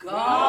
God.